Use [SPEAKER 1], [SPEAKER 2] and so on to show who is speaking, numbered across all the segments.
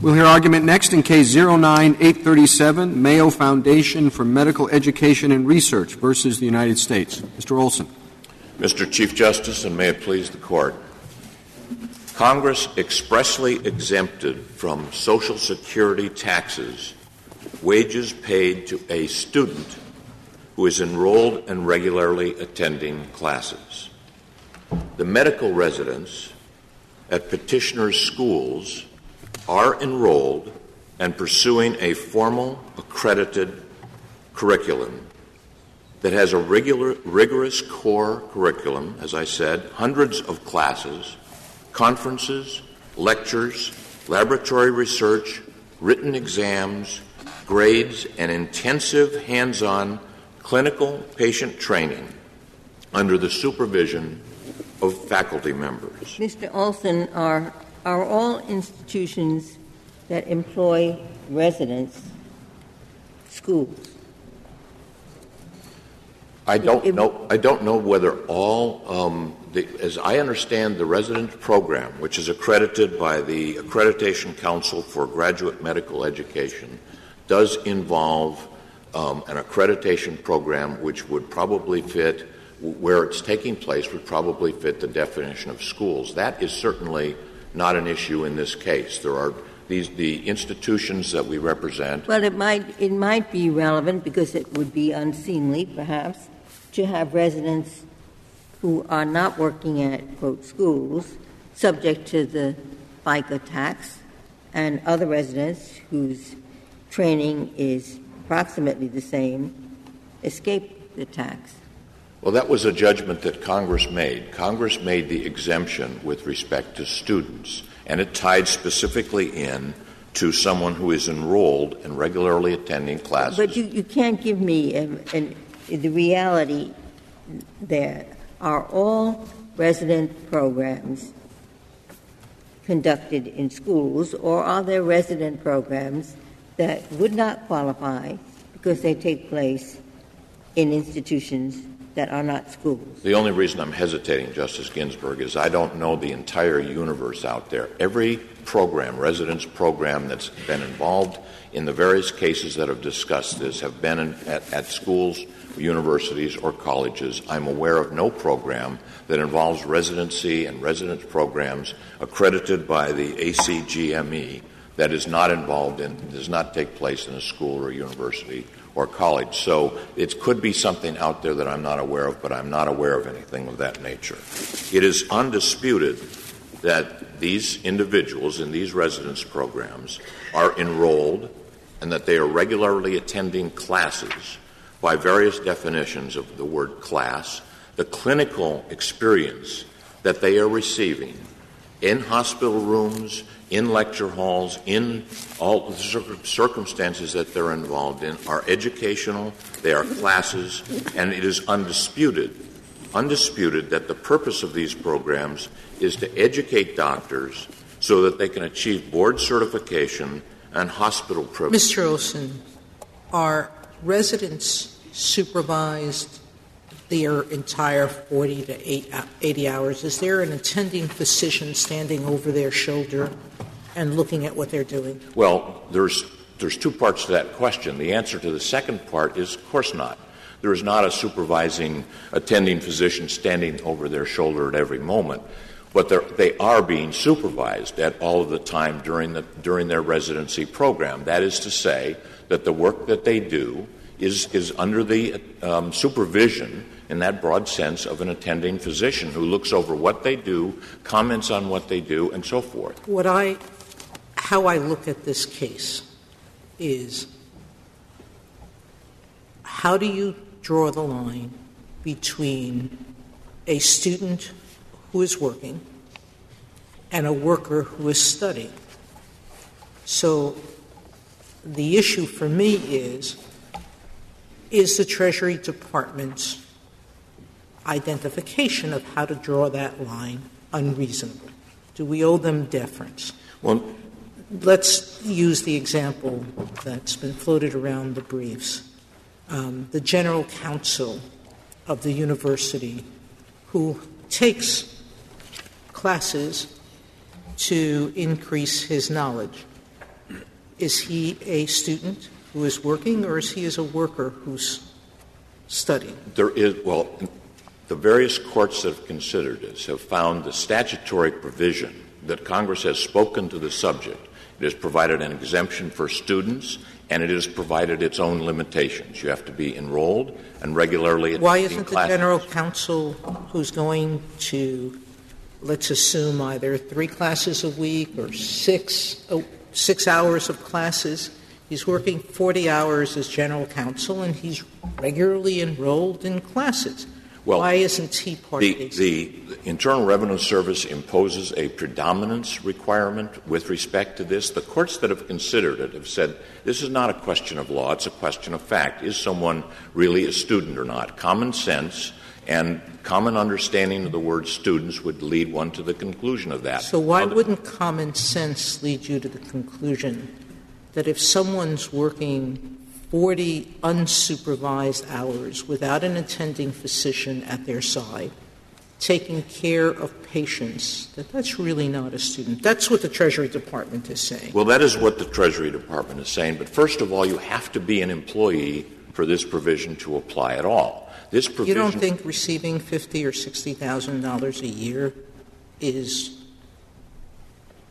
[SPEAKER 1] We'll hear argument next in Case 09837, Mayo Foundation for Medical Education and Research versus the United States. Mr. Olson.
[SPEAKER 2] Mr. Chief Justice, and may it please the Court. Congress expressly exempted from Social Security taxes wages paid to a student who is enrolled and regularly attending classes. The medical residents at petitioners' schools are enrolled and pursuing a formal, accredited curriculum that has a regular, rigorous core curriculum, as I said, hundreds of classes, conferences, lectures, laboratory research, written exams, grades, and intensive hands on clinical patient training under the supervision of faculty members.
[SPEAKER 3] Mr. Olson, are, are all institutions that employ residents schools?
[SPEAKER 2] I don't know. I don't know whether all, um, the, as I understand, the resident program, which is accredited by the Accreditation Council for Graduate Medical Education, does involve um, an accreditation program which would probably fit where it's taking place would probably fit the definition of schools. That is certainly not an issue in this case. There are these the institutions that we represent.
[SPEAKER 3] Well, it might it might be relevant because it would be unseemly, perhaps, to have residents who are not working at quote schools subject to the FICA tax, and other residents whose training is approximately the same escape the tax.
[SPEAKER 2] Well, that was a judgment that Congress made. Congress made the exemption with respect to students, and it tied specifically in to someone who is enrolled and regularly attending classes.
[SPEAKER 3] But you, you can't give me an, an, the reality there. Are all resident programs conducted in schools, or are there resident programs that would not qualify because they take place in institutions that are not schools.
[SPEAKER 2] The only reason I'm hesitating, Justice Ginsburg, is I don't know the entire universe out there. Every program, residence program that's been involved in the various cases that have discussed this have been in, at, at schools, universities, or colleges. I'm aware of no program that involves residency and residence programs accredited by the ACGME that is not involved in, does not take place in a school or university or college. So it could be something out there that I'm not aware of, but I'm not aware of anything of that nature. It is undisputed that these individuals in these residence programs are enrolled and that they are regularly attending classes by various definitions of the word class, the clinical experience that they are receiving in hospital rooms, in lecture halls, in all the circumstances that they're involved in are educational, they are classes, and it is undisputed, undisputed that the purpose of these programs is to educate doctors so that they can achieve board certification and hospital privileges.
[SPEAKER 4] Mr. Olson, are residents supervised their entire 40 to 80 hours? Is there an attending physician standing over their shoulder and looking at what they're doing?
[SPEAKER 2] Well, there's, there's two parts to that question. The answer to the second part is, of course not. There is not a supervising attending physician standing over their shoulder at every moment, but they are being supervised at all of the time during, the, during their residency program. That is to say, that the work that they do is, is under the um, supervision in that broad sense of an attending physician who looks over what they do, comments on what they do, and so forth.
[SPEAKER 4] What I how I look at this case is how do you draw the line between a student who is working and a worker who is studying? So the issue for me is is the Treasury Department's identification of how to draw that line unreasonable? Do we owe them deference?
[SPEAKER 2] Well,
[SPEAKER 4] let's use the example that's been floated around the briefs. Um, the general counsel of the university who takes classes to increase his knowledge is he a student who is working, or is he as a worker who's studying?
[SPEAKER 2] There is, well, the various courts that have considered this have found the statutory provision that Congress has spoken to the subject. It has provided an exemption for students, and it has provided its own limitations. You have to be enrolled and regularly attending
[SPEAKER 4] Why isn't the general counsel who's going to, let's assume, either three classes a week or six, oh, six hours of classes? He's working 40 hours as general counsel, and he's regularly enrolled in classes.
[SPEAKER 2] Well,
[SPEAKER 4] Why isn't he part
[SPEAKER 2] The,
[SPEAKER 4] of these?
[SPEAKER 2] the Internal Revenue Service imposes a predominance requirement with respect to this. The courts that have considered it have said this is not a question of law, it's a question of fact. Is someone really a student or not? Common sense and common understanding of the word students would lead one to the conclusion of that.
[SPEAKER 4] So why
[SPEAKER 2] Other-
[SPEAKER 4] wouldn't common sense lead you to the conclusion that if someone's working 40 unsupervised hours without an attending physician at their side, taking care of patients, that that's really not a student? That's what the Treasury Department is saying.
[SPEAKER 2] Well, that is what the Treasury Department is saying. But first of all, you have to be an employee for this provision to apply at all. This provision.
[SPEAKER 4] You don't think receiving fifty or sixty thousand dollars a year is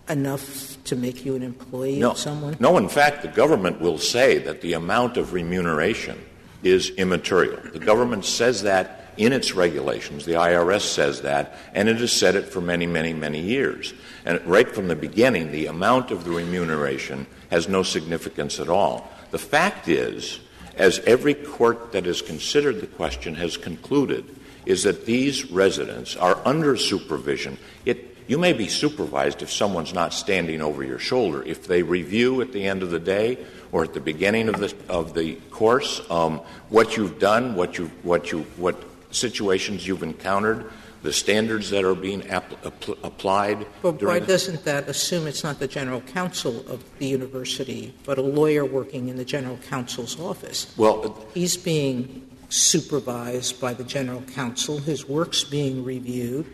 [SPEAKER 4] enough to make you an employee
[SPEAKER 2] no,
[SPEAKER 4] of someone?
[SPEAKER 2] No, in fact, the government will say that the amount of remuneration is immaterial. The government says that in its regulations. The IRS says that, and it has said it for many, many, many years. And right from the beginning, the amount of the remuneration has no significance at all. The fact is, as every court that has considered the question has concluded, is that these residents are under supervision. It, you may be supervised if someone's not standing over your shoulder. If they review at the end of the day or at the beginning of the, of the course um, what you've done, what, you, what, you, what situations you've encountered, the standards that are being app- appl- applied.
[SPEAKER 4] But why doesn't that assume it's not the general counsel of the university, but a lawyer working in the general counsel's office?
[SPEAKER 2] well,
[SPEAKER 4] He's being supervised by the general counsel, his work's being reviewed,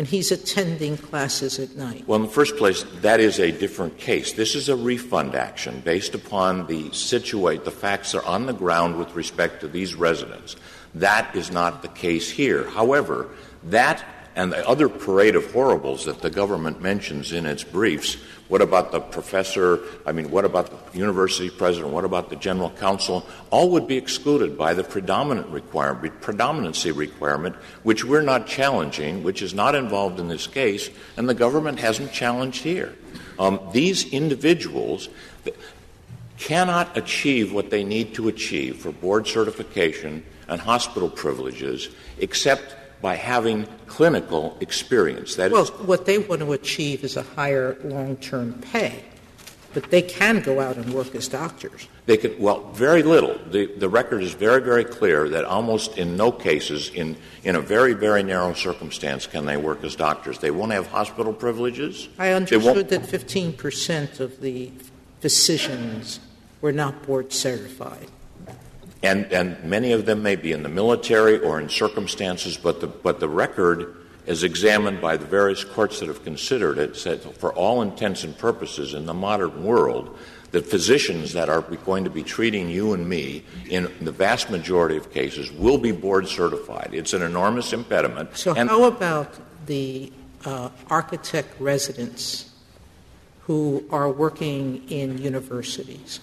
[SPEAKER 4] and he's attending classes at night.
[SPEAKER 2] Well, in the first place, that is a different case. This is a refund action based upon the situate, the facts are on the ground with respect to these residents. That is not the case here. However, that and the other parade of horribles that the government mentions in its briefs, what about the professor, I mean, what about the university president, what about the general counsel, all would be excluded by the predominant requirement, predominancy requirement, which we're not challenging, which is not involved in this case, and the government hasn't challenged here. Um, these individuals cannot achieve what they need to achieve for board certification and hospital privileges except by having clinical experience. That is,
[SPEAKER 4] Well, what they want to achieve is a higher long term pay, but they can go out and work as doctors.
[SPEAKER 2] they could, well, very little. The, the record is very, very clear that almost in no cases, in, in a very, very narrow circumstance, can they work as doctors. They won't have hospital privileges.
[SPEAKER 4] I understood that 15 percent of the physicians were not board certified.
[SPEAKER 2] And, and many of them may be in the military or in circumstances, but the, but the record, as examined by the various courts that have considered it, said for all intents and purposes in the modern world, the physicians that are going to be treating you and me in the vast majority of cases will be board certified. It's an enormous impediment.
[SPEAKER 4] So,
[SPEAKER 2] and
[SPEAKER 4] how about the uh, architect residents who are working in universities?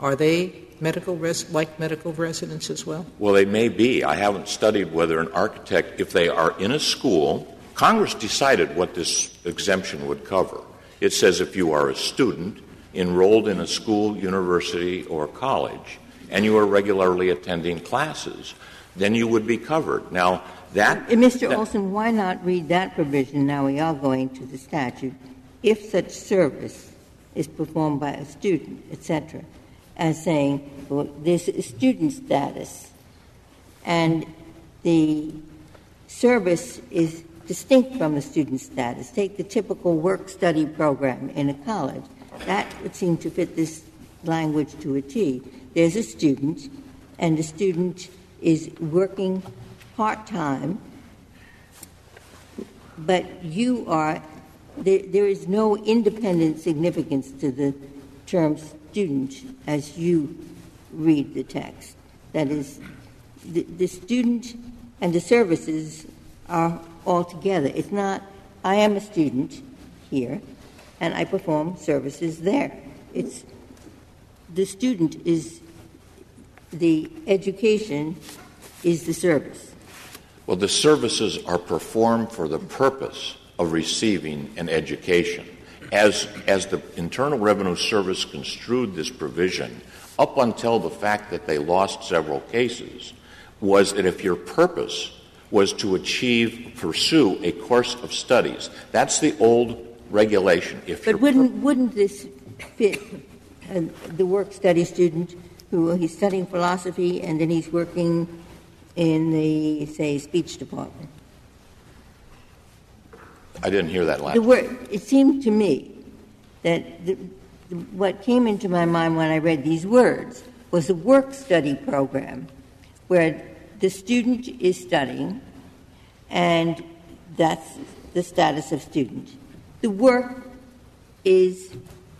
[SPEAKER 4] Are they medical res- like medical residents as well?
[SPEAKER 2] Well, they may be. I haven't studied whether an architect, if they are in a school, Congress decided what this exemption would cover. It says if you are a student enrolled in a school, university, or college, and you are regularly attending classes, then you would be covered. Now, that.
[SPEAKER 3] Uh, Mr.
[SPEAKER 2] that-
[SPEAKER 3] Olson, why not read that provision, now we are going to the statute, if such service is performed by a student, et cetera, as saying, well, this is student status, and the service is distinct from the student status. Take the typical work-study program in a college. That would seem to fit this language to a T. There's a student, and the student is working part-time, but you are, there, there is no independent significance to the term student as you read the text. That is, the, the student and the services are all together. It's not, I am a student here, and I perform services there. It's the student is the education is the service.
[SPEAKER 2] Well, the services are performed for the purpose of receiving an education. As, as the Internal Revenue Service construed this provision, up until the fact that they lost several cases, was that if your purpose was to achieve, pursue a course of studies, that's the old regulation.
[SPEAKER 3] If but wouldn't, wouldn't this fit uh, the work study student who he's studying philosophy and then he's working in the, say, speech department?
[SPEAKER 2] I didn't hear that last.
[SPEAKER 3] The word, it seemed to me that the, what came into my mind when I read these words was a work study program where the student is studying and that's the status of student. The work is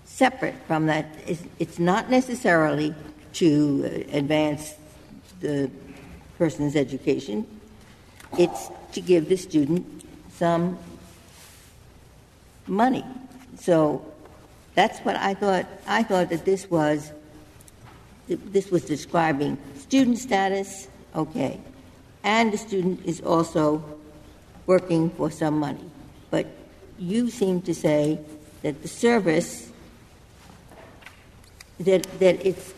[SPEAKER 3] separate from that. It's not necessarily to advance the person's education, it's to give the student some money. So that's what I thought. I thought that this was this was describing student status, okay, and the student is also working for some money. But you seem to say that the service that that it's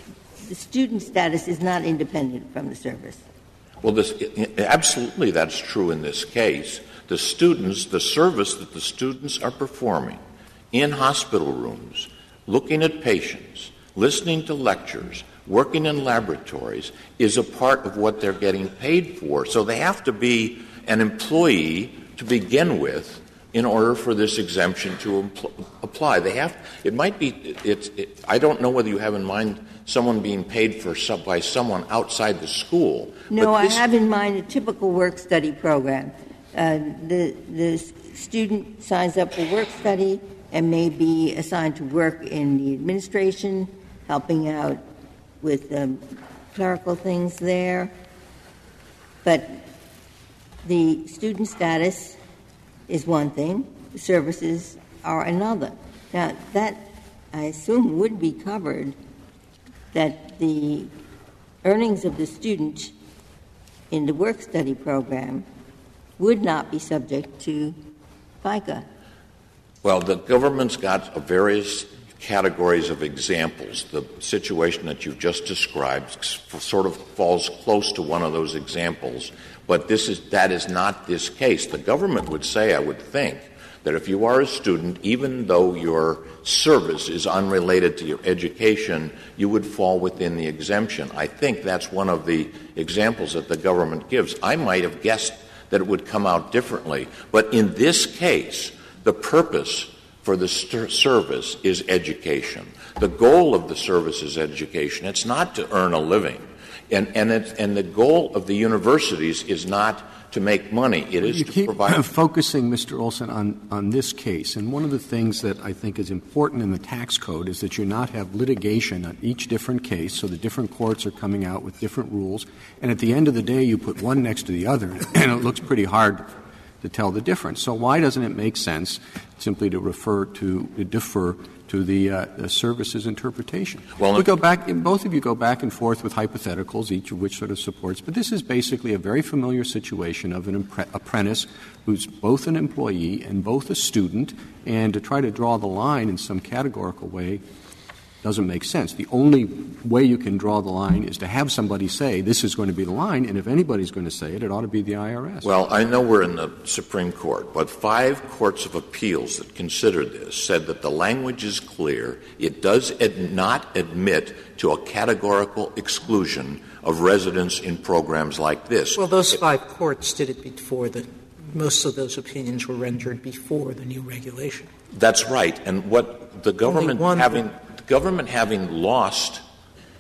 [SPEAKER 3] the student status is not independent from the service.
[SPEAKER 2] Well, this, absolutely that's true in this case the students, the service that the students are performing in hospital rooms, looking at patients, listening to lectures, working in laboratories, is a part of what they're getting paid for. So they have to be an employee to begin with in order for this exemption to impl- apply. They have, it might be, it's, it, I don't know whether you have in mind someone being paid for some, by someone outside the school.
[SPEAKER 3] No, I have in mind a typical work study program. Uh, the, the student signs up for work study and may be assigned to work in the administration, helping out with um, clerical things there. But the student status is one thing, services are another. Now, that I assume would be covered that the earnings of the student in the work study program would not be subject to FICA?
[SPEAKER 2] Well, the government's got various categories of examples. The situation that you've just described sort of falls close to one of those examples, but this is, that is not this case. The government would say, I would think, that if you are a student, even though your service is unrelated to your education, you would fall within the exemption. I think that's one of the examples that the government gives. I might have guessed that it would come out differently. But in this case, the purpose for the service is education. The goal of the service is education. It's not to earn a living. And, and, and the goal of the universities is not to make money. It is
[SPEAKER 1] you
[SPEAKER 2] to
[SPEAKER 1] keep
[SPEAKER 2] provide.
[SPEAKER 1] focusing, Mr. Olson, on, on this case. And one of the things that I think is important in the tax code is that you not have litigation on each different case, so the different courts are coming out with different rules. And at the end of the day, you put one next to the other, and it looks pretty hard to tell the difference. So why doesn't it make sense simply to refer to, to defer to the, uh, the services interpretation. Well, we go back, both of you go back and forth with hypotheticals, each of which sort of supports, but this is basically a very familiar situation of an impre- apprentice who's both an employee and both a student, and to try to draw the line in some categorical way doesn't make sense. The only way you can draw the line is to have somebody say this is going to be the line, and if anybody's going to say it, it ought to be the IRS.
[SPEAKER 2] Well, I know we're in the Supreme Court, but five courts of appeals that considered this said that the language is clear. It does ad- not admit to a categorical exclusion of residents in programs like this.
[SPEAKER 4] Well, those five courts did it before the most of those opinions were rendered before the new regulation.
[SPEAKER 2] That's right. And what the government having government having lost,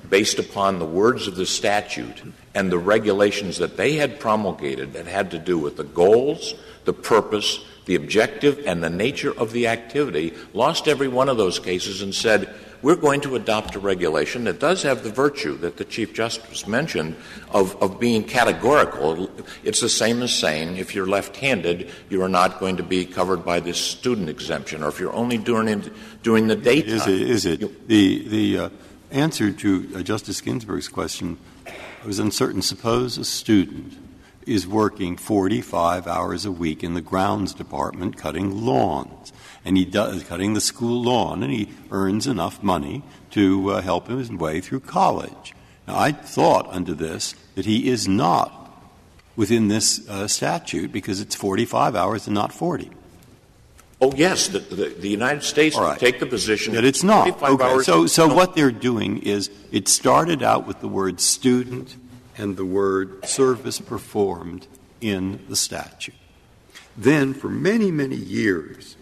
[SPEAKER 2] based upon the words of the statute and the regulations that they had promulgated that had to do with the goals, the purpose, the objective, and the nature of the activity, lost every one of those cases and said, we're going to adopt a regulation that does have the virtue that the Chief Justice mentioned of, of being categorical. It's the same as saying if you're left handed, you are not going to be covered by this student exemption, or if you're only doing it during the daytime.
[SPEAKER 5] Is it? Is it? The, the uh, answer to uh, Justice Ginsburg's question was uncertain. Suppose a student is working 45 hours a week in the grounds department cutting lawns. And he does cutting the school lawn, and he earns enough money to uh, help him his way through college. Now, I thought under this that he is not within this uh, statute because it's 45 hours and not 40.
[SPEAKER 2] Oh, yes, the, the, the United States
[SPEAKER 5] right.
[SPEAKER 2] take the position
[SPEAKER 5] That it's not. Okay. So, so
[SPEAKER 2] No.
[SPEAKER 5] what they're doing is it started out with the word student and the word service performed in the statute. Then, for many, many years,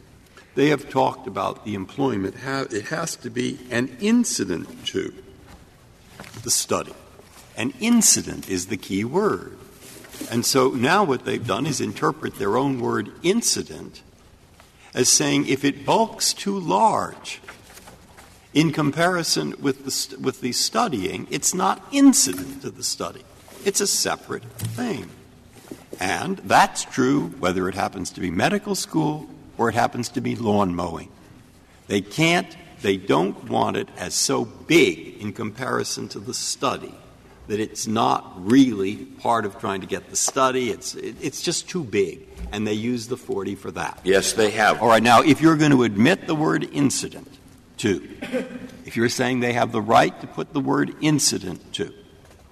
[SPEAKER 5] they have talked about the employment. It has to be an incident to the study. An incident is the key word. And so now what they've done is interpret their own word incident as saying if it bulks too large in comparison with the, st- with the studying, it's not incident to the study. It's a separate thing. And that's true whether it happens to be medical school or it happens to be lawn mowing. They can't, they don't want it as so big in comparison to the study that it's not really part of trying to get the study. It's, it, it's just too big. And they use the 40 for that.
[SPEAKER 2] Yes, they have.
[SPEAKER 5] All right, now, if you're going to admit the word incident to, if you're saying they have the right to put the word incident to,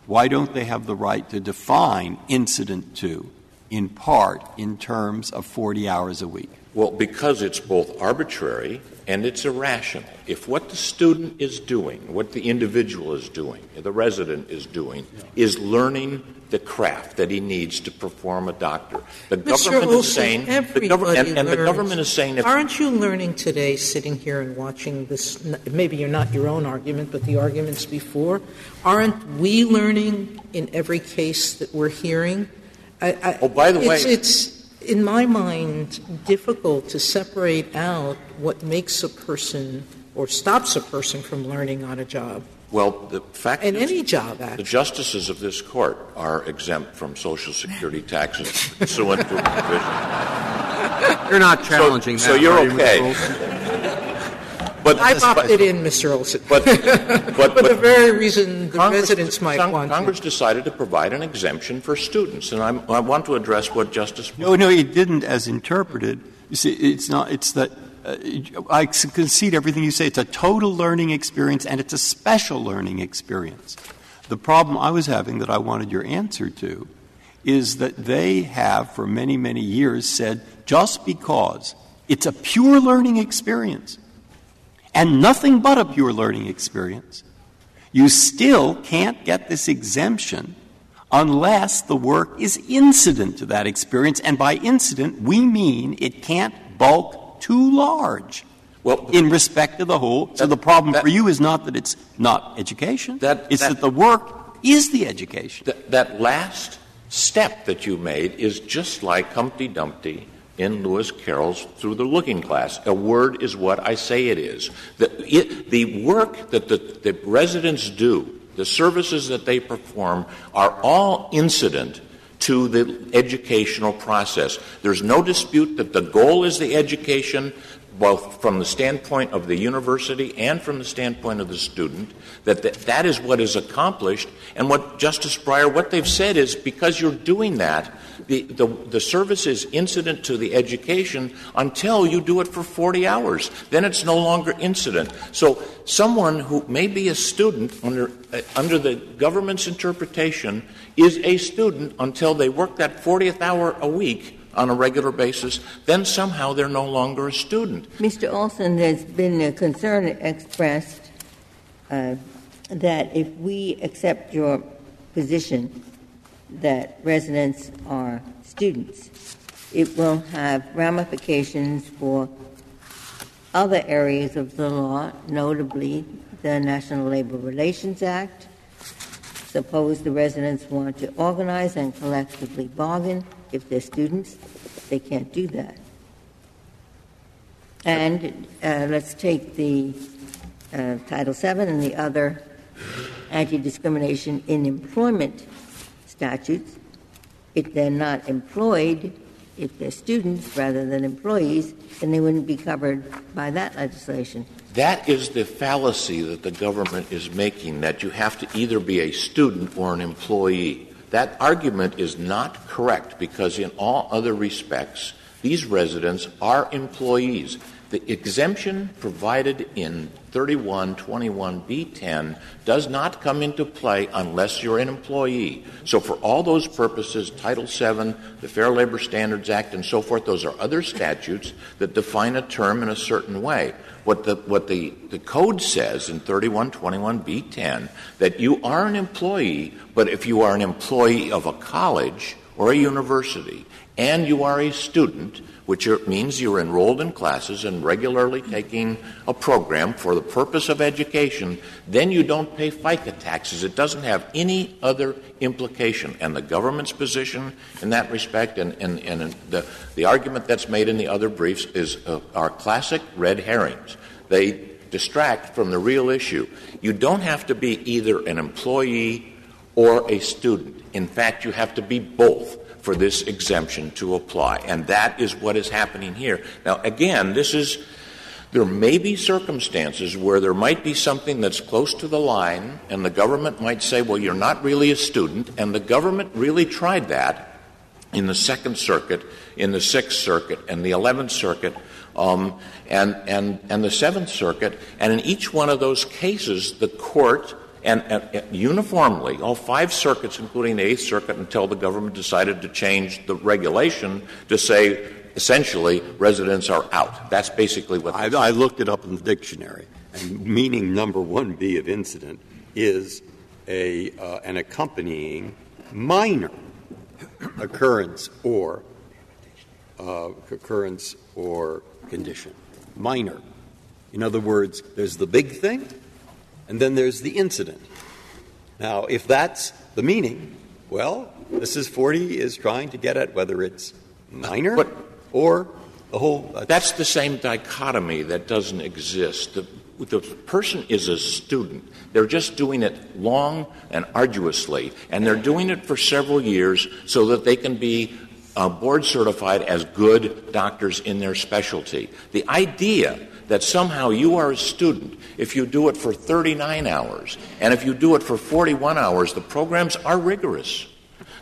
[SPEAKER 5] why don't they have the right to define incident to in part in terms of 40 hours a week?
[SPEAKER 2] Well, because it's both arbitrary and it's irrational. If what the student is doing, what the individual is doing, the resident is doing, is learning the craft that he needs to perform a doctor, the
[SPEAKER 4] Mr.
[SPEAKER 2] government
[SPEAKER 4] Olson,
[SPEAKER 2] is saying, the government, and, and the government is saying,
[SPEAKER 4] Aren't you learning today, sitting here and watching this? Maybe you're not your own argument, but the arguments before. Aren't we learning in every case that we're hearing? I, I,
[SPEAKER 2] Oh, by the
[SPEAKER 4] it's,
[SPEAKER 2] way-
[SPEAKER 4] it's in my mind difficult to separate out what makes a person or stops a person from learning on a job.
[SPEAKER 2] well, the fact
[SPEAKER 4] In
[SPEAKER 2] is,
[SPEAKER 4] any job,
[SPEAKER 2] the justices of this court are exempt from Social Security taxes pursuant to a provision.
[SPEAKER 1] You're not challenging
[SPEAKER 2] so
[SPEAKER 1] that.
[SPEAKER 2] So you're
[SPEAKER 1] are you,
[SPEAKER 2] okay.
[SPEAKER 1] Olson?
[SPEAKER 2] But,
[SPEAKER 4] I
[SPEAKER 2] but-
[SPEAKER 4] opted in, Mr. Olson.
[SPEAKER 2] but, but,
[SPEAKER 4] for the very reason the
[SPEAKER 2] Congress,
[SPEAKER 4] residents might
[SPEAKER 2] Con-
[SPEAKER 4] want to.
[SPEAKER 2] Congress decided to provide an exemption for students, and I'm, I want to address what Justice.
[SPEAKER 5] No, no, it didn't as interpreted. You see, it's not, it's that, uh, I concede everything you say. It's a total learning experience and it's a special learning experience. The problem I was having that I wanted your answer to is that they have for many, many years said just because it's a pure learning experience and nothing but a pure learning experience, you still can't get this exemption unless the work is incident to that experience. And by incident, we mean it can't bulk too large
[SPEAKER 2] Well,
[SPEAKER 5] in respect to the whole. So the problem
[SPEAKER 2] that-
[SPEAKER 5] for you is not that it's not education,
[SPEAKER 2] That-
[SPEAKER 5] it's
[SPEAKER 2] that-
[SPEAKER 5] that the work is the education.
[SPEAKER 2] That, that last step that you made is just like Humpty Dumpty in Lewis Carroll's Through the Looking Glass. A word is what I say it is. The, it, the work that the, the residents do, the services that they perform, are all incident to the educational process. There's no dispute that the goal is the education, both from the standpoint of the university and from the standpoint of the student, that th- that is what is accomplished. And what Justice Breyer, what they've said is because you're doing that, the, the, the service is incident to the education until you do it for 40 hours. Then it's no longer incident. So someone who may be a student under, uh, under the government's interpretation is a student until they work that 40th hour a week on a regular basis, then somehow they're no longer a student.
[SPEAKER 3] Mr. Olson, there's been a concern expressed uh, that if we accept your position that residents are students, it will have ramifications for other areas of the law, notably the National Labor Relations Act. Suppose the residents want to organize and collectively bargain. If they're students, they can't do that. And uh, let's take the uh, Title VII and the other anti discrimination in employment statutes, if they're not employed, if they're students rather than employees, then they wouldn't be covered by that legislation.
[SPEAKER 2] That is the fallacy that the government is making, that you have to either be a student or an employee. That argument is not correct because, in all other respects, these residents are employees. The exemption provided in 3121B10 does not come into play unless you're an employee. So, for all those purposes, Title VII, the Fair Labor Standards Act, and so forth, those are other statutes that define a term in a certain way. What the, what the, the code says in 3121B10 that you are an employee, but if you are an employee of a college or a university and you are a student, which means you're enrolled in classes and regularly taking a program for the purpose of education, then you don't pay FICA taxes. It doesn't have any other implication. And the government's position in that respect and, and, and the, the argument that's made in the other briefs is uh, are classic red herrings. They distract from the real issue. You don't have to be either an employee or a student. In fact, you have to be both for this exemption to apply. And that is what is happening here. Now, again, this is, there may be circumstances where there might be something that's close to the line, and the government might say, well, you're not really a student, and the government really tried that in the Second Circuit, in the Sixth Circuit, and the Eleventh Circuit. Um, and, and, and the Seventh Circuit, and in each one of those cases, the court and, uniformly, all five circuits, including the Eighth Circuit, until the government decided to change the regulation to say essentially residents are out. That's basically what.
[SPEAKER 5] I, looked it up in the dictionary, and meaning number one B of incident is a uh, an accompanying minor occurrence or uh, occurrence or condition. Minor. In other words, there's the big thing and then there's the incident. Now, if that's the meaning, well, this is 40 is trying to get at whether it's minor but, or the whole.
[SPEAKER 2] Uh, that's the same dichotomy that doesn't exist. The, the person is a student. They're just doing it long and arduously, and they're doing it for several years so that they can be uh, board certified as good doctors in their specialty. The idea that somehow you are a student if you do it for 39 hours. And if you do it for 41 hours, the programs are rigorous.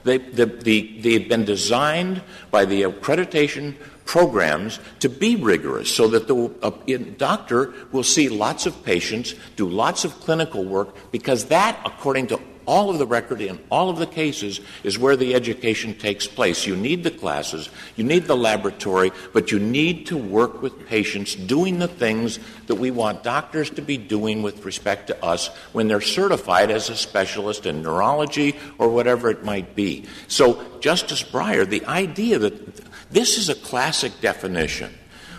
[SPEAKER 2] They, the, the, they've been designed by the accreditation programs to be rigorous so that the doctor will see lots of patients, do lots of clinical work, because that, according to all of the record in all of the cases is where the education takes place. You need the classes, you need the laboratory, but you need to work with patients doing the things that we want doctors to be doing with respect to us when they're certified as a specialist in neurology or whatever it might be. So, Justice Breyer, the idea that this is a classic definition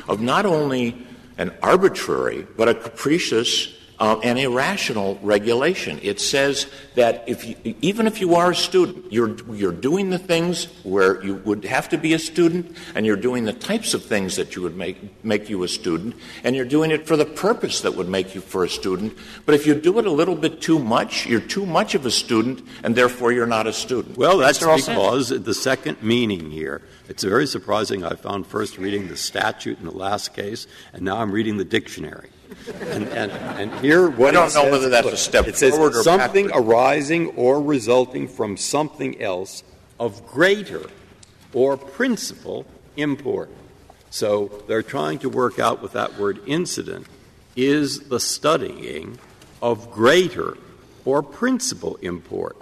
[SPEAKER 2] of not only an arbitrary but a capricious uh, an irrational regulation. It says that if you, even if you are a student, you're, you're doing the things where you would have to be a student, and you're doing the types of things that you would make, make you a student, and you're doing it for the purpose that would make you for a student. But if you do it a little bit too much, you're too much of a student, and therefore you're not a student.
[SPEAKER 5] Well, that's because the second meaning here. It's very surprising. I found first reading the statute in the last case, and now I'm reading the dictionary. And, and, and here, what
[SPEAKER 2] I don't know
[SPEAKER 5] says,
[SPEAKER 2] whether that's a step
[SPEAKER 5] it says something
[SPEAKER 2] backward.
[SPEAKER 5] arising or resulting from something else of greater or principal import. So they're trying to work out with that word incident is the studying of greater or principal import.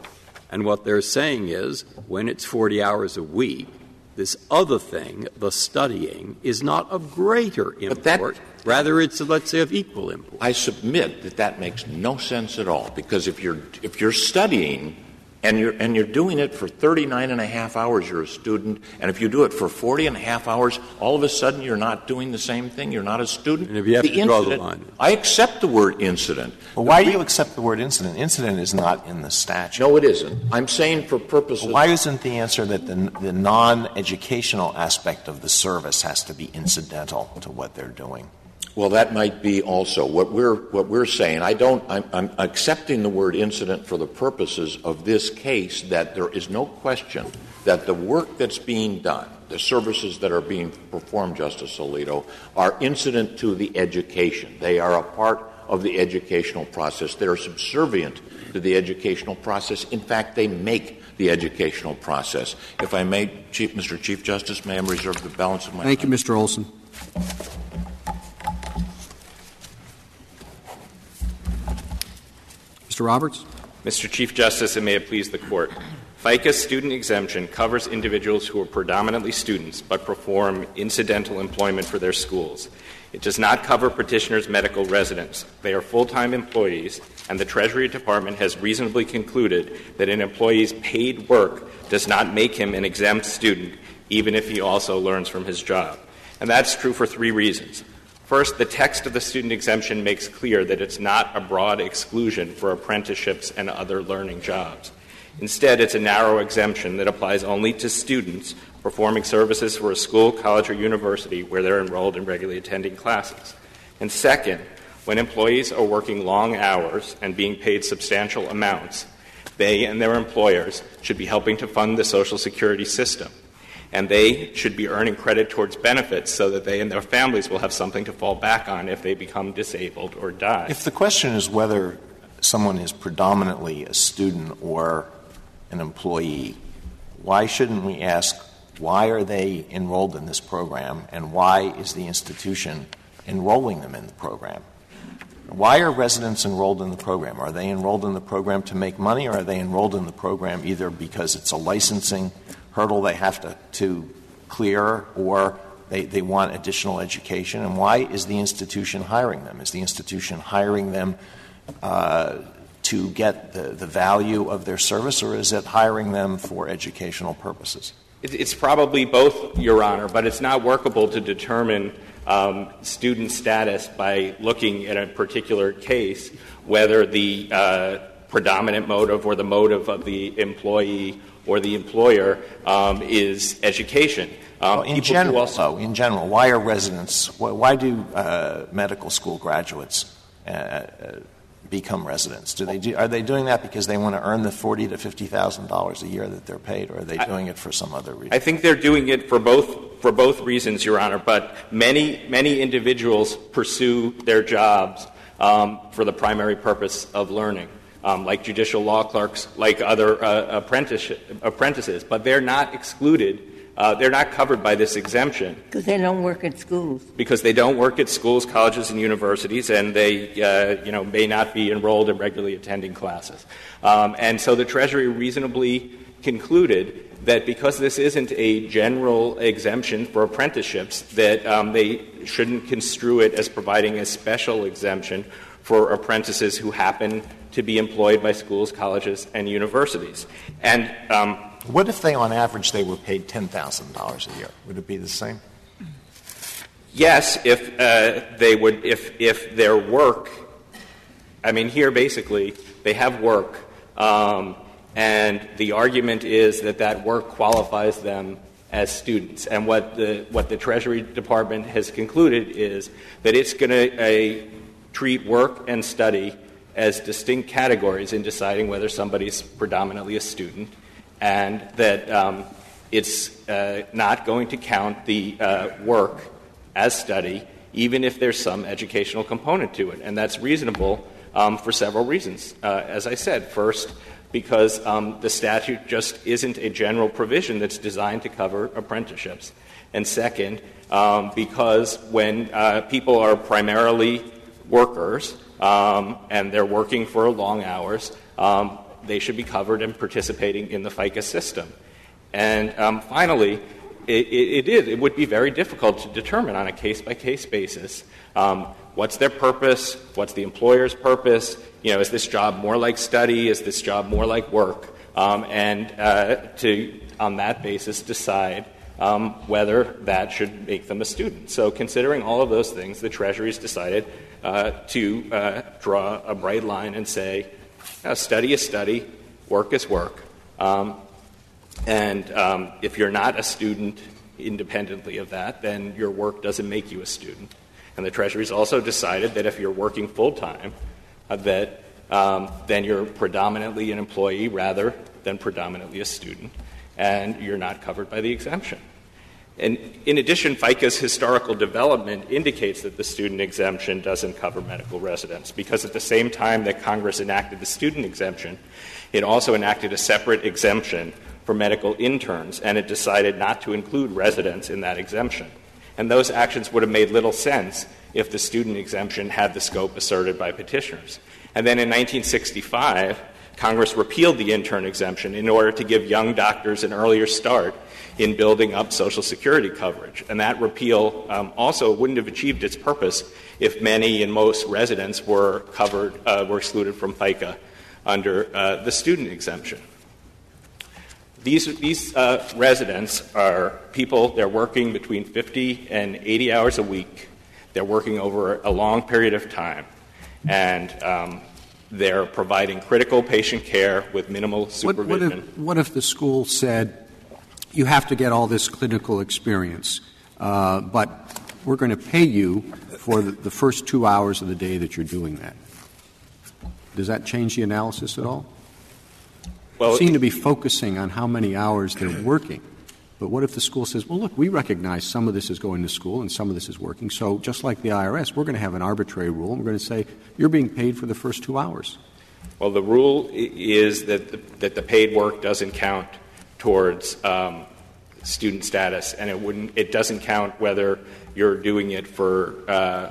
[SPEAKER 5] And what they're saying is when it's 40 hours a week, this other thing, the studying, is not of greater import. That, Rather, it's, let's say, of equal import.
[SPEAKER 2] I submit that that makes no sense at all, because if you're, if you're studying and you're, and you're doing it for 39 and a half hours, you're a student, and if you do it for 40 and a half hours, all of a sudden you're not doing the same thing, you're not a student.
[SPEAKER 5] And if you have
[SPEAKER 2] the
[SPEAKER 5] to
[SPEAKER 2] incident,
[SPEAKER 5] draw the line.
[SPEAKER 2] I accept the word incident.
[SPEAKER 6] Well, why do you accept the word incident? Incident is not in the statute.
[SPEAKER 2] No, it isn't. I'm saying for purposes.
[SPEAKER 6] Well, why isn't the answer that the, the non educational aspect of the service has to be incidental to what they're doing?
[SPEAKER 2] Well, that might be also what we're what we're saying. I don't. I'm, I'm, accepting the word incident for the purposes of this case. That there is no question that the work that's being done, the services that are being performed, Justice Alito, are incident to the education. They are a part of the educational process. They are subservient to the educational process. In fact, they make the educational process. If I may, Chief, Mr. Chief Justice, may I reserve the balance of my
[SPEAKER 1] Thank
[SPEAKER 2] time?
[SPEAKER 1] you, Mr. Olson. Mr. Roberts?
[SPEAKER 7] Mr. Chief Justice, and may it please the Court. FICA's student exemption covers individuals who are predominantly students but perform incidental employment for their schools. It does not cover petitioners' medical residents. They are full time employees, and the Treasury Department has reasonably concluded that an employee's paid work does not make him an exempt student, even if he also learns from his job. And that's true for three reasons. First, the text of the student exemption makes clear that it's not a broad exclusion for apprenticeships and other learning jobs. Instead, it's a narrow exemption that applies only to students performing services for a school, college, or university where they're enrolled in regularly attending classes. And second, when employees are working long hours and being paid substantial amounts, they and their employers should be helping to fund the Social Security system. And they should be earning credit towards benefits so that they and their families will have something to fall back on if they become disabled or die.
[SPEAKER 6] If the question is whether someone is predominantly a student or an employee, why shouldn't we ask why are they enrolled in this program and why is the institution enrolling them in the program? Why are residents enrolled in the program? Are they enrolled in the program to make money or are they enrolled in the program either because it's a licensing hurdle they have to, to clear or they, they want additional education? And why is the institution hiring them? Is the institution hiring them uh, to get the, the value of their service or is it hiring them for educational purposes?
[SPEAKER 7] It's probably both, Your Honor, but it's not workable to determine um, student status by looking at a particular case whether the uh, predominant motive or the motive of the employee or the employer um, is education. Um,
[SPEAKER 6] well, in general, also, in general, why are residents? Why, why do uh, medical school graduates uh, uh become residents? Do they do, are they doing that because they want to earn the forty to fifty thousand dollars a year that they're paid, or are they doing it for some other reason?
[SPEAKER 7] I think they're doing it for both for both reasons, Your Honor. But many many individuals pursue their jobs um, for the primary purpose of learning. Um, like judicial law clerks, like other uh, apprentices, but they're not excluded uh, they're not covered by this exemption.
[SPEAKER 3] Because they don't work at schools.
[SPEAKER 7] Because they don't work at schools, colleges, and universities, and they, uh, you know, may not be enrolled in regularly attending classes. Um, and so the Treasury reasonably concluded that because this isn't a general exemption for apprenticeships, that um, they shouldn't construe it as providing a special exemption for apprentices who happen to be employed by schools, colleges, and universities. And um,
[SPEAKER 6] what if they, on average, they were paid $10,000 a year? Would it be the same?
[SPEAKER 7] Yes, if uh, they would, if, if their work, I mean, here basically, they have work, um, and the argument is that that work qualifies them as students. And what the, what the Treasury Department has concluded is that it's going to uh, treat work and study as distinct categories in deciding whether somebody's predominantly a student and that um, it's uh, not going to count the uh, work as study, even if there's some educational component to it. And that's reasonable um, for several reasons. Uh, as I said, first, because um, the statute just isn't a general provision that's designed to cover apprenticeships. And second, because when people are primarily workers and they're working for long hours, um, they should be covered and participating in the FICA system. And um, finally, it, is it would be very difficult to determine on a case by case basis um, what's their purpose, what's the employer's purpose. You know, is this job more like study? Is this job more like work? Um, and uh, to on that basis decide um, whether that should make them a student. So, considering all of those things, the Treasury has decided uh, to uh, draw a bright line and say study is study, work is work. Um, and um, if you're not a student independently of that, then your work doesn't make you a student. And the Treasury's also decided that if you're working full time, uh, that um, then you're predominantly an employee rather than predominantly a student, and you're not covered by the exemption. And in addition, FICA's historical development indicates that the student exemption doesn't cover medical residents because at the same time that Congress enacted the student exemption, it also enacted a separate exemption for medical interns, and it decided not to include residents in that exemption. And those actions would have made little sense if the student exemption had the scope asserted by petitioners. And then in 1965, Congress repealed the intern exemption in order to give young doctors an earlier start in building up Social Security coverage. And that repeal um, also wouldn't have achieved its purpose if many and most residents were covered, uh, were excluded from FICA under uh, the student exemption. These, these uh, residents are people, they're working between 50 and 80 hours a week. They're working over a long period of time. And um, they're providing critical patient care with minimal supervision.
[SPEAKER 1] What, what, if, what if the school said, you have to get all this clinical experience, uh, but we're going to pay you for the, the first two hours of the day that you're doing that? Does that change the analysis at all?
[SPEAKER 7] Well,
[SPEAKER 1] seem to be focusing on how many hours they're working. But what if the school says, well, look, we recognize some of this is going to school and some of this is working. So just like the IRS, we're going to have an arbitrary rule and we're going to say, you're being paid for the first two hours.
[SPEAKER 7] Well, the rule is that the, that the paid work doesn't count towards um, student status, and it wouldn't. It doesn't count whether you're doing it for uh,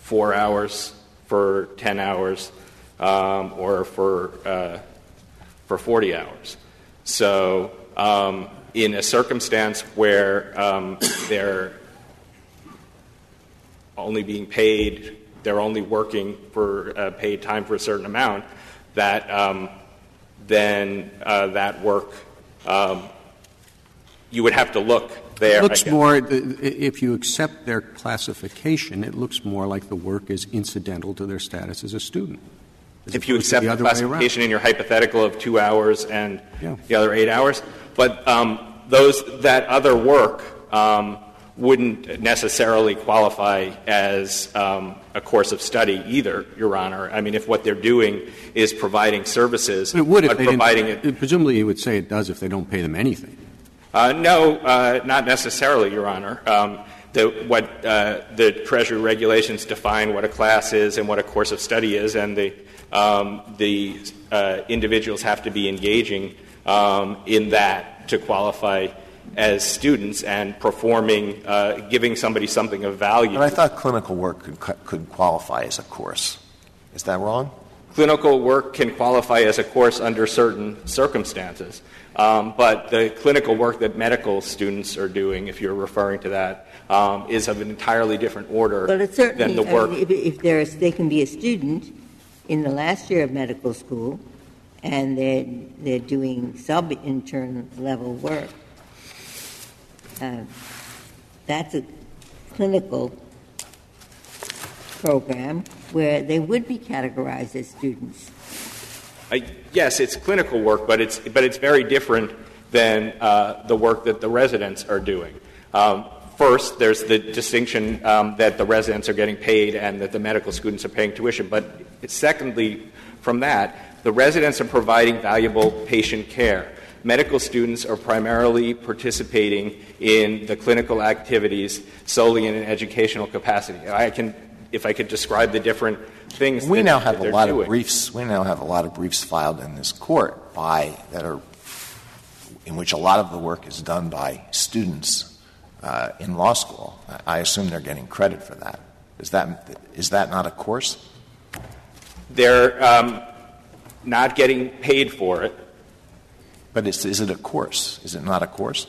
[SPEAKER 7] four hours, for ten hours, um, or for uh, for 40 hours. So, um, in a circumstance where um, they're only being paid, they're only working for uh, paid time for a certain amount, that um, then uh, that work um, you would have to look there.
[SPEAKER 1] It looks more, if you accept their classification, it looks more like the work is incidental to their status as a student
[SPEAKER 7] if you accept the, the classification in your hypothetical of two hours and yeah. the other eight hours. But um, those that other work um, wouldn't necessarily qualify as um, a course of study either, Your Honor. I mean, if what they're doing is providing services,
[SPEAKER 1] but it would if
[SPEAKER 7] they providing
[SPEAKER 1] it. Presumably, you would say it does if they don't pay them anything.
[SPEAKER 7] Uh, no, uh, not necessarily, Your Honor. Um, the, what uh, the Treasury regulations define what a class is and what a course of study is, and the um, the uh, individuals have to be engaging um, in that to qualify as students and performing, uh, giving somebody something of value.
[SPEAKER 6] But I thought clinical work could, could qualify as a course. Is that wrong?
[SPEAKER 7] Clinical work can qualify as a course under certain circumstances. Um, but the clinical work that medical students are doing, if you're referring to that, um, is of an entirely different order
[SPEAKER 3] but it's certainly,
[SPEAKER 7] than the work.
[SPEAKER 3] I mean, if, if they can be a student in the last year of medical school, and they're, they're doing sub intern level work. That's a clinical program where they would be categorized as students.
[SPEAKER 7] Yes, it's clinical work, but it's, but it's very different than uh, the work that the residents are doing. Um, First, there's the distinction um, that the residents are getting paid and that the medical students are paying tuition. But secondly, from that, the residents are providing valuable patient care. Medical students are primarily participating in the clinical activities solely in an educational capacity. I can, if I could describe the different things.
[SPEAKER 6] We
[SPEAKER 7] that,
[SPEAKER 6] now have
[SPEAKER 7] a
[SPEAKER 6] lot
[SPEAKER 7] doing.
[SPEAKER 6] of briefs. We now have a lot of briefs filed in this court by that are in which a lot of the work is done by students uh, in law school. I assume they're getting credit for that. Is that, is that not a course?
[SPEAKER 7] They're um, not getting paid for it.
[SPEAKER 6] But is, is it a course? Is it not a course?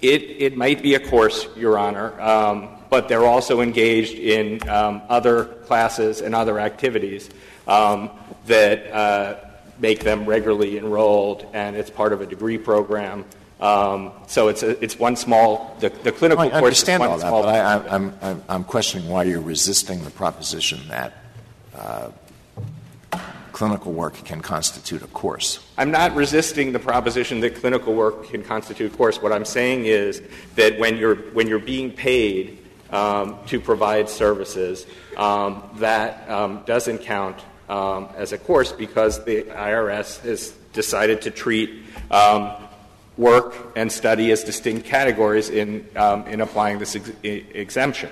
[SPEAKER 7] It, it might be a course, Your Honor, um, but they're also engaged in um, other classes and other activities um, that uh, make them regularly enrolled, and it's part of a degree program. Um, so it's, a, it's one small, the, the clinical
[SPEAKER 6] I
[SPEAKER 7] course
[SPEAKER 6] understand
[SPEAKER 7] is
[SPEAKER 6] all that, but I, am I'm, I'm questioning why you're resisting the proposition that uh, clinical work can constitute a course.
[SPEAKER 7] I'm not resisting the proposition that clinical work can constitute a course. What I'm saying is that when you're, when you're being paid um, to provide services, um, that um, doesn't count um, as a course because the IRS has decided to treat um, work and study as distinct categories in, um, in applying this ex- exemption.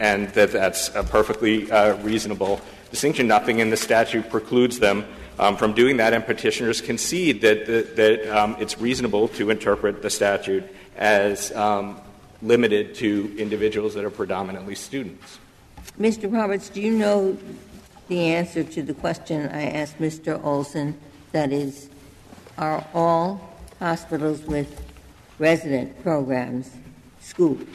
[SPEAKER 7] And that that's a perfectly uh, reasonable distinction. Nothing in the statute precludes them um, from doing that, and petitioners concede that, that, that um, it's reasonable to interpret the statute as um, limited to individuals that are predominantly students.
[SPEAKER 3] Mr. Roberts, do you know the answer to the question I asked Mr. Olson? That is, are all hospitals with resident programs schools?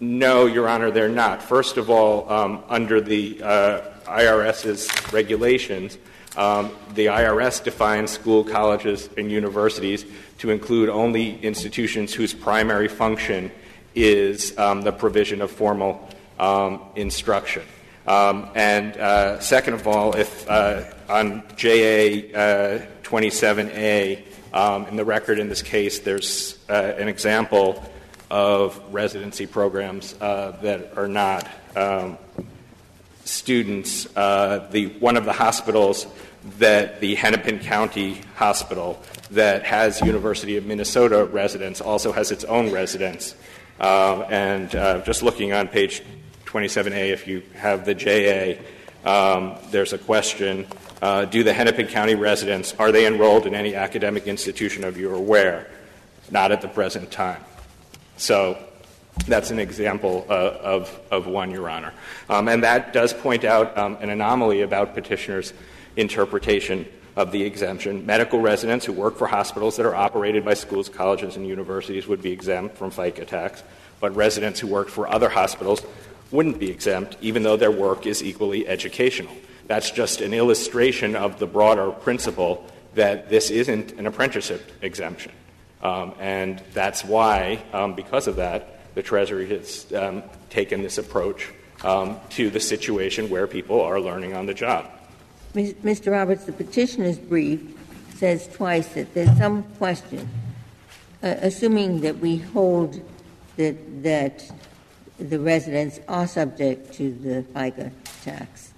[SPEAKER 7] No, Your Honor, they're not. First of all, um, under the uh, IRS's regulations, um, the IRS defines school, colleges, and universities to include only institutions whose primary function is um, the provision of formal um, instruction. Um, and uh, second of all, if uh, on JA 27A, um, in the record in this case, there's uh, an example of residency programs uh, that are not um, students. Uh, the, one of the hospitals that the Hennepin County Hospital that has University of Minnesota residents also has its own residents. Uh, and uh, just looking on page 27A, if you have the JA, um, there's a question uh, Do the Hennepin County residents, are they enrolled in any academic institution of your aware? Not at the present time. So that's an example uh, of, of one, Your Honor. Um, and that does point out um, an anomaly about petitioners' interpretation of the exemption. Medical residents who work for hospitals that are operated by schools, colleges, and universities would be exempt from FICA tax, but residents who work for other hospitals wouldn't be exempt, even though their work is equally educational. That's just an illustration of the broader principle that this isn't an apprenticeship exemption. Um, and that's why, um, because of that, the Treasury has um, taken this approach um, to the situation where people are learning on the job.
[SPEAKER 3] Mr. Roberts, the petitioner's brief says twice that there's some question, uh, assuming that we hold that, that the residents are subject to the FICA tax.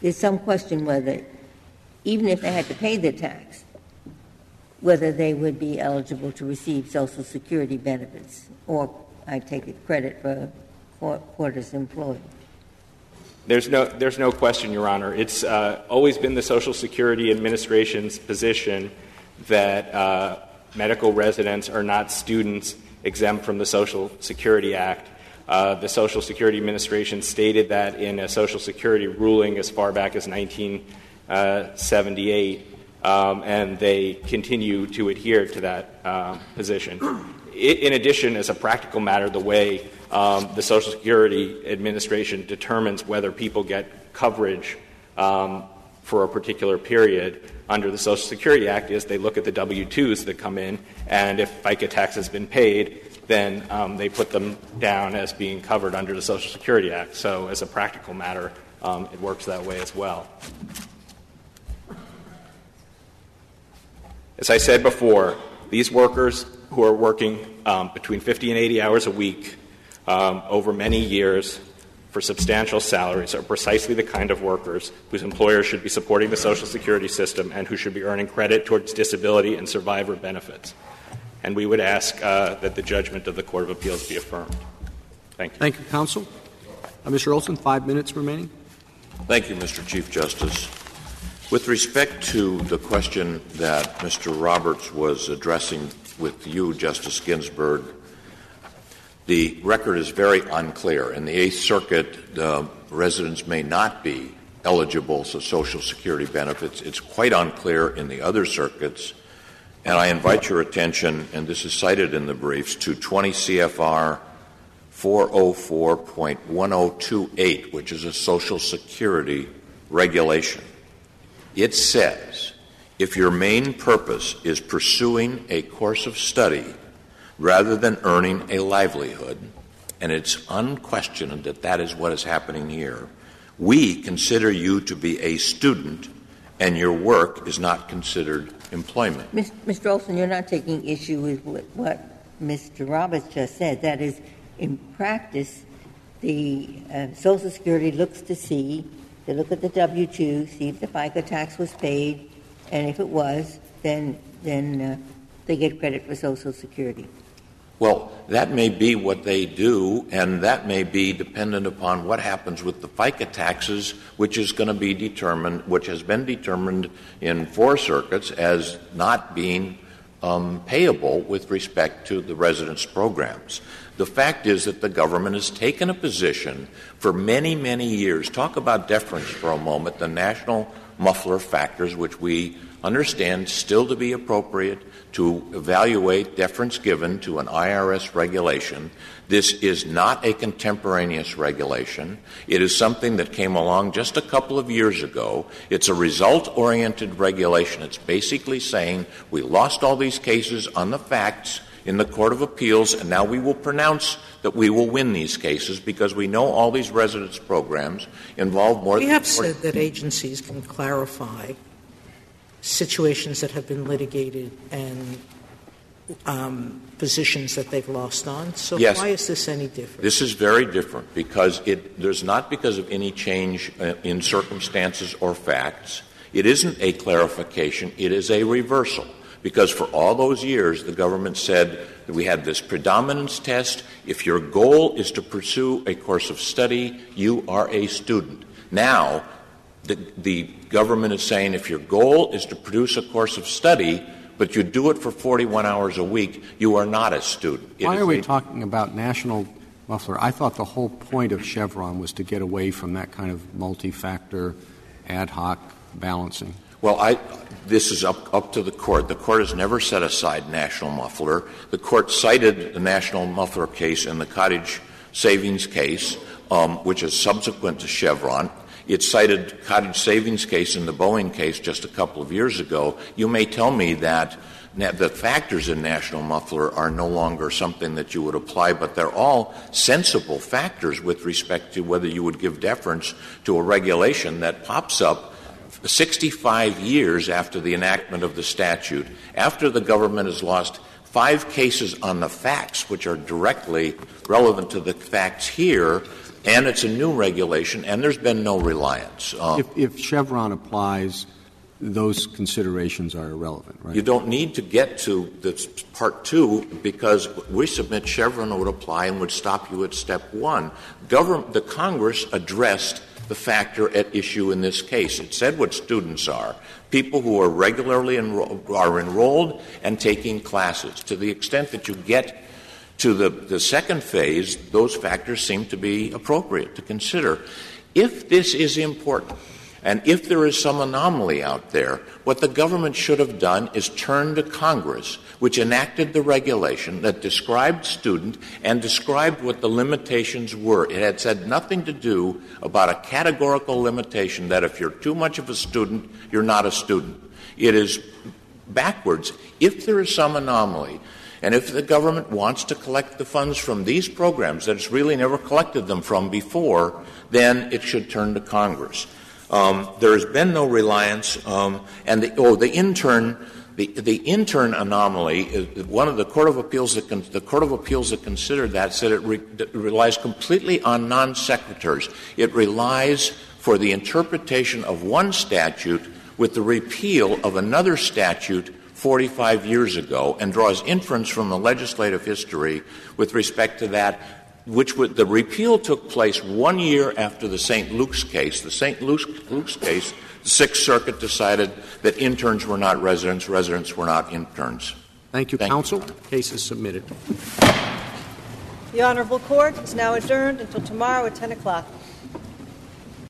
[SPEAKER 3] There's some question whether, even if they had to pay the tax, whether they would be eligible to receive Social Security benefits, or I take it credit for quarters employed.
[SPEAKER 7] There's no, there's no question, Your Honor. It's uh, always been the Social Security Administration's position that uh, medical residents are not students exempt from the Social Security Act. Uh, the Social Security Administration stated that in a Social Security ruling as far back as 1978 um, and they continue to adhere to that uh, position. In addition, as a practical matter, the way um, the Social Security Administration determines whether people get coverage um, for a particular period under the Social Security Act is they look at the W 2s that come in, and if FICA tax has been paid, then um, they put them down as being covered under the Social Security Act. So, as a practical matter, um, it works that way as well. As I said before, these workers who are working um, between 50 and 80 hours a week um, over many years for substantial salaries are precisely the kind of workers whose employers should be supporting the Social Security system and who should be earning credit towards disability and survivor benefits. And we would ask uh, that the judgment of the Court of Appeals be affirmed. Thank you.
[SPEAKER 1] Thank you, counsel. Uh, Mr. Olson, five minutes remaining.
[SPEAKER 2] Thank you, Mr. Chief Justice. With respect to the question that Mr. Roberts was addressing with you, Justice Ginsburg, the record is very unclear. In the Eighth Circuit, uh, residents may not be eligible for Social Security benefits. It's quite unclear in the other circuits. And I invite your attention, and this is cited in the briefs, to 20 CFR 404.1028, which is a Social Security regulation. It says if your main purpose is pursuing a course of study rather than earning a livelihood, and it's unquestioned that that is what is happening here, we consider you to be a student and your work is not considered employment.
[SPEAKER 3] Mr. Olson, you're not taking issue with what Mr. Roberts just said. That is, in practice, the uh, Social Security looks to see, they look at the W 2, see if the FICA tax was paid, and if it was, then, then uh, they get credit for Social Security.
[SPEAKER 2] Well, that may be what they do, and that may be dependent upon what happens with the FICA taxes, which is going to be determined, which has been determined in four circuits as not being um, payable with respect to the residence programs. The fact is that the government has taken a position for many, many years. Talk about deference for a moment, the national muffler factors, which we understand still to be appropriate to evaluate deference given to an IRS regulation. This is not a contemporaneous regulation. It is something that came along just a couple of years ago. It's a result oriented regulation. It's basically saying we lost all these cases on the facts in the Court of Appeals, and now we will pronounce that we will win these cases because we know all these residence programs involve more
[SPEAKER 4] we
[SPEAKER 2] than.
[SPEAKER 4] We have said that agencies can clarify situations that have been litigated and um, positions that they've lost on. So
[SPEAKER 2] yes.
[SPEAKER 4] why is this any different?
[SPEAKER 2] This is very different because it, there's not because of any change uh, in circumstances or facts. It isn't a clarification. It is a reversal. Because for all those years, the government said that we had this predominance test. If your goal is to pursue a course of study, you are a student. Now, the, the government is saying if your goal is to produce a course of study, but you do it for 41 hours a week, you are not a student.
[SPEAKER 1] It Why are we a, talking about national muffler? I thought the whole point of Chevron was to get away from that kind of multi factor, ad hoc balancing.
[SPEAKER 2] Well, I, this is up, up to the court. The court has never set aside national muffler. The court cited the national muffler case in the cottage savings case, um, which is subsequent to Chevron. It cited cottage savings case in the Boeing case just a couple of years ago. You may tell me that the factors in national muffler are no longer something that you would apply, but they're all sensible factors with respect to whether you would give deference to a regulation that pops up 65 years after the enactment of the statute, after the government has lost five cases on the facts, which are directly relevant to the facts here, and it's a new regulation, and there's been no reliance.
[SPEAKER 1] Uh, if, if, Chevron applies, those considerations are irrelevant, right?
[SPEAKER 2] You don't need to get to the part two because we submit Chevron would apply and would stop you at step one. Government, the Congress addressed the factor at issue in this case. It said what students are people who are regularly enro- are enrolled and taking classes. To the extent that you get to the, the second phase, those factors seem to be appropriate to consider. If this is important, and if there is some anomaly out there, what the government should have done is turn to Congress, which enacted the regulation that described student and described what the limitations were. It had said nothing to do about a categorical limitation that if you're too much of a student, you're not a student. It is backwards. If there is some anomaly, and if the government wants to collect the funds from these programs that it's really never collected them from before, then it should turn to Congress. Um, there has been no reliance, um, and the, oh, the intern. The, the intern anomaly, one of the Court of Appeals that con- the Court of Appeals that considered that said it, re- relies completely on non sequiturs. It relies for the interpretation of one statute with the repeal of another statute 45 years ago and draws inference from the legislative history with respect to that which would, the repeal took place one year after the St. Luke's case. The St. Luke's, Luke's case, the Sixth Circuit decided that interns were not residents, residents were not interns.
[SPEAKER 1] Thank you, Thank counsel. You. Case is submitted.
[SPEAKER 8] The Honorable Court is now adjourned until tomorrow at 10 o'clock.